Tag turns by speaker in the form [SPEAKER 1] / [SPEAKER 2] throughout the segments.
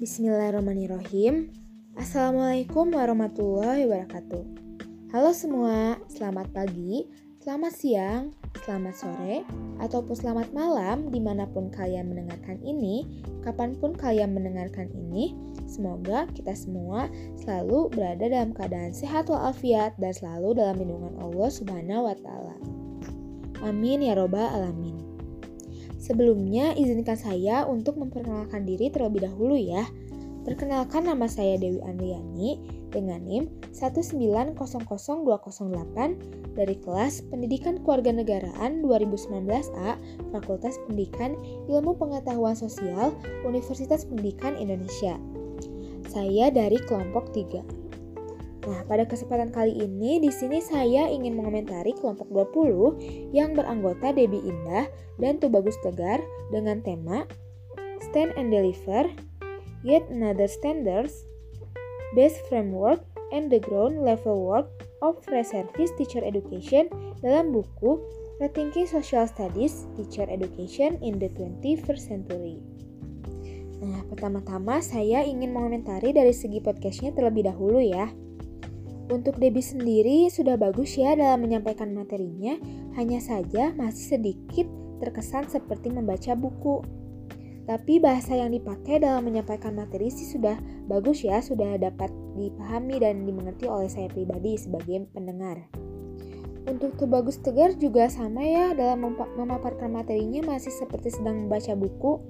[SPEAKER 1] Bismillahirrahmanirrahim. Assalamualaikum warahmatullahi wabarakatuh. Halo semua, selamat pagi, selamat siang, selamat sore, ataupun selamat malam di mana pun kalian mendengarkan ini, kapan pun kalian mendengarkan ini. Semoga kita semua selalu berada dalam keadaan sehat walafiat dan selalu dalam lindungan Allah Subhanahu wa Ta'ala. Amin ya Robbal 'Alamin. Sebelumnya, izinkan saya untuk memperkenalkan diri terlebih dahulu ya. Perkenalkan nama saya Dewi Andriani dengan NIM 1900208 dari kelas Pendidikan Kewarganegaraan 2019A Fakultas Pendidikan Ilmu Pengetahuan Sosial Universitas Pendidikan Indonesia. Saya dari kelompok 3. Nah, pada kesempatan kali ini di sini saya ingin mengomentari kelompok 20 yang beranggota Debbie Indah dan Tubagus Tegar dengan tema Stand and Deliver, Yet Another Standards, Best Framework and the Ground Level Work of Reservice Teacher Education dalam buku Rethinking Social Studies Teacher Education in the 21st Century. Nah, pertama-tama saya ingin mengomentari dari segi podcastnya terlebih dahulu ya. Untuk Debbie sendiri sudah bagus ya dalam menyampaikan materinya, hanya saja masih sedikit terkesan seperti membaca buku. Tapi bahasa yang dipakai dalam menyampaikan materi sih sudah bagus ya, sudah dapat dipahami dan dimengerti oleh saya pribadi sebagai pendengar. Untuk tuh bagus tegar juga sama ya dalam memaparkan materinya masih seperti sedang membaca buku,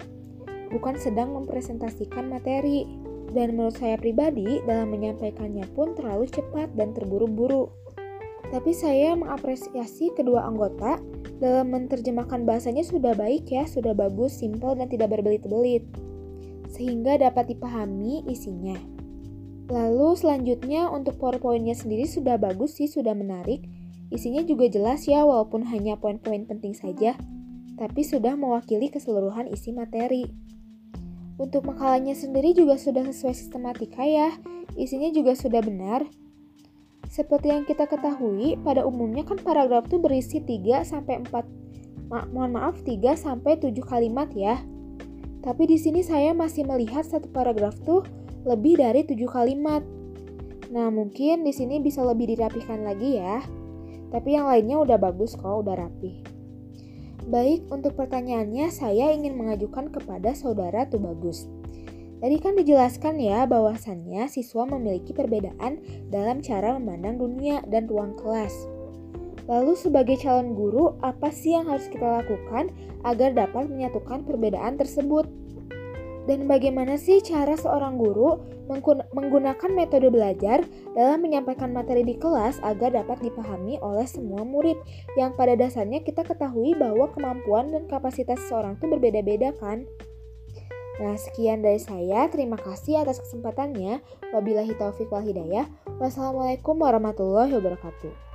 [SPEAKER 1] bukan sedang mempresentasikan materi. Dan menurut saya pribadi, dalam menyampaikannya pun terlalu cepat dan terburu-buru. Tapi saya mengapresiasi kedua anggota dalam menerjemahkan bahasanya sudah baik ya, sudah bagus, simpel, dan tidak berbelit-belit. Sehingga dapat dipahami isinya. Lalu selanjutnya untuk powerpointnya sendiri sudah bagus sih, sudah menarik. Isinya juga jelas ya, walaupun hanya poin-poin penting saja. Tapi sudah mewakili keseluruhan isi materi. Untuk makalahnya sendiri juga sudah sesuai sistematika ya, isinya juga sudah benar. Seperti yang kita ketahui, pada umumnya kan paragraf itu berisi 3 sampai 4 ma mohon maaf 3 sampai 7 kalimat ya. Tapi di sini saya masih melihat satu paragraf tuh lebih dari 7 kalimat. Nah, mungkin di sini bisa lebih dirapikan lagi ya. Tapi yang lainnya udah bagus kok, udah rapi. Baik, untuk pertanyaannya saya ingin mengajukan kepada saudara Tubagus. Tadi kan dijelaskan ya bahwasannya siswa memiliki perbedaan dalam cara memandang dunia dan ruang kelas. Lalu sebagai calon guru, apa sih yang harus kita lakukan agar dapat menyatukan perbedaan tersebut? Dan bagaimana sih cara seorang guru menggunakan metode belajar dalam menyampaikan materi di kelas agar dapat dipahami oleh semua murid yang pada dasarnya kita ketahui bahwa kemampuan dan kapasitas seseorang itu berbeda-beda kan? Nah, sekian dari saya. Terima kasih atas kesempatannya. Wabillahi taufiq wal hidayah. Wassalamualaikum warahmatullahi wabarakatuh.